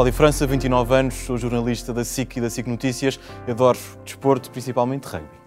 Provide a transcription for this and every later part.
Cláudio França, 29 anos, sou jornalista da SIC e da SIC Notícias, adoro desporto, principalmente rugby.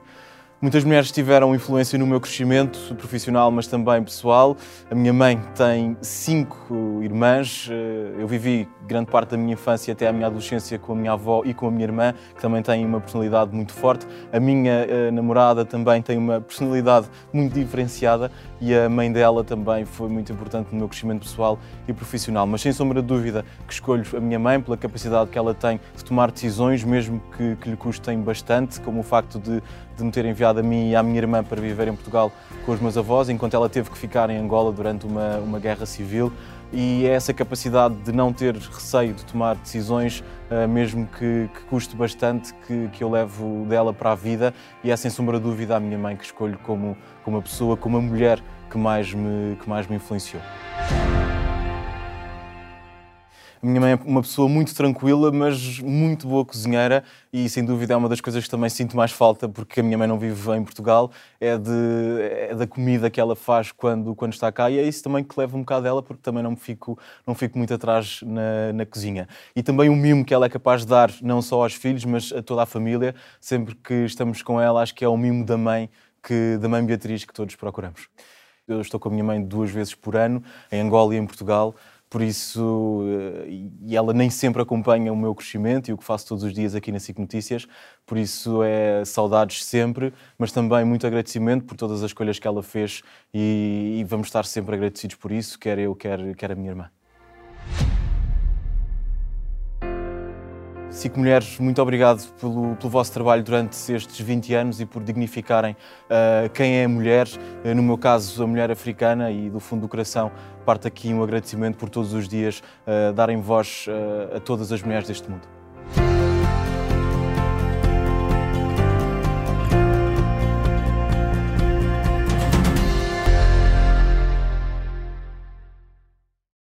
Muitas mulheres tiveram influência no meu crescimento profissional, mas também pessoal. A minha mãe tem cinco irmãs. Eh, eu vivi grande parte da minha infância até a minha adolescência com a minha avó e com a minha irmã, que também tem uma personalidade muito forte. A minha uh, namorada também tem uma personalidade muito diferenciada e a mãe dela também foi muito importante no meu crescimento pessoal e profissional. Mas sem sombra de dúvida que escolho a minha mãe pela capacidade que ela tem de tomar decisões, mesmo que, que lhe custem bastante, como o facto de, de me ter enviado a mim e à minha irmã para viver em Portugal com os meus avós, enquanto ela teve que ficar em Angola durante uma, uma guerra civil. E é essa capacidade de não ter receio de tomar decisões, eh, mesmo que, que custe bastante, que, que eu levo dela para a vida. E é sem sombra de dúvida a minha mãe que escolho como, como a pessoa, como a mulher que mais me, que mais me influenciou. A minha mãe é uma pessoa muito tranquila, mas muito boa cozinheira e sem dúvida é uma das coisas que também sinto mais falta, porque a minha mãe não vive em Portugal, é, de, é da comida que ela faz quando, quando está cá e é isso também que leva um bocado dela, porque também não fico, não fico muito atrás na, na cozinha. E também o mimo que ela é capaz de dar, não só aos filhos, mas a toda a família, sempre que estamos com ela, acho que é o mimo da mãe, que, da mãe Beatriz que todos procuramos. Eu estou com a minha mãe duas vezes por ano, em Angola e em Portugal por isso, eh, e ela nem sempre acompanha o meu crescimento e o que faço todos os dias aqui na SIC Notícias, por isso é saudades sempre, mas também muito agradecimento por todas as escolhas que ela fez e, e vamos estar sempre agradecidos por isso, quer eu, quer, quer a minha irmã. Cinco Mulheres, muito obrigado pelo, pelo, vosso trabalho durante estes 20 anos e por dignificarem uh, quem é a mulher, uh, no meu caso, a mulher africana, e do fundo do coração parte aqui um agradecimento por todos os dias uh, darem voz a todas as mulheres deste mundo.